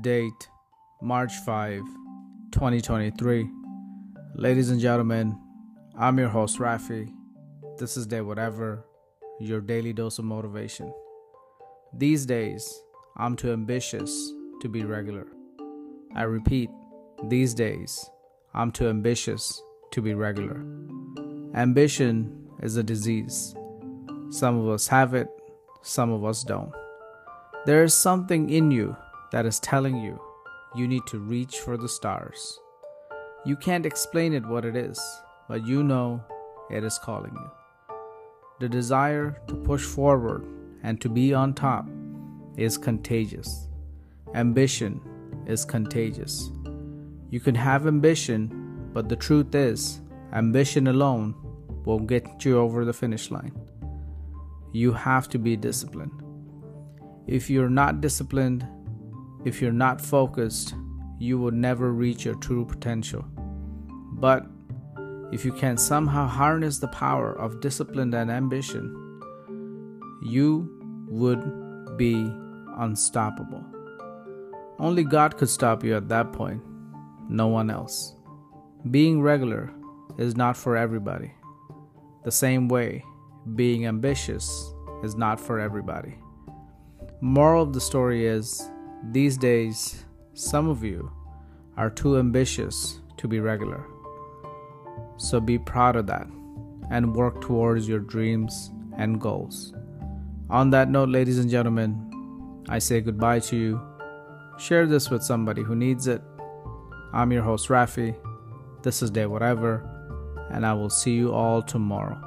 Date March 5, 2023. Ladies and gentlemen, I'm your host Rafi. This is Day Whatever, your daily dose of motivation. These days, I'm too ambitious to be regular. I repeat, these days, I'm too ambitious to be regular. Ambition is a disease. Some of us have it, some of us don't. There is something in you that is telling you you need to reach for the stars. You can't explain it what it is, but you know it is calling you. The desire to push forward and to be on top is contagious. Ambition is contagious. You can have ambition, but the truth is, ambition alone won't get you over the finish line. You have to be disciplined. If you're not disciplined, if you're not focused, you will never reach your true potential. But if you can somehow harness the power of discipline and ambition, you would be unstoppable. Only God could stop you at that point, no one else. Being regular is not for everybody. The same way, being ambitious is not for everybody. Moral of the story is these days, some of you are too ambitious to be regular. So be proud of that and work towards your dreams and goals. On that note, ladies and gentlemen, I say goodbye to you. Share this with somebody who needs it. I'm your host, Rafi. This is Day Whatever, and I will see you all tomorrow.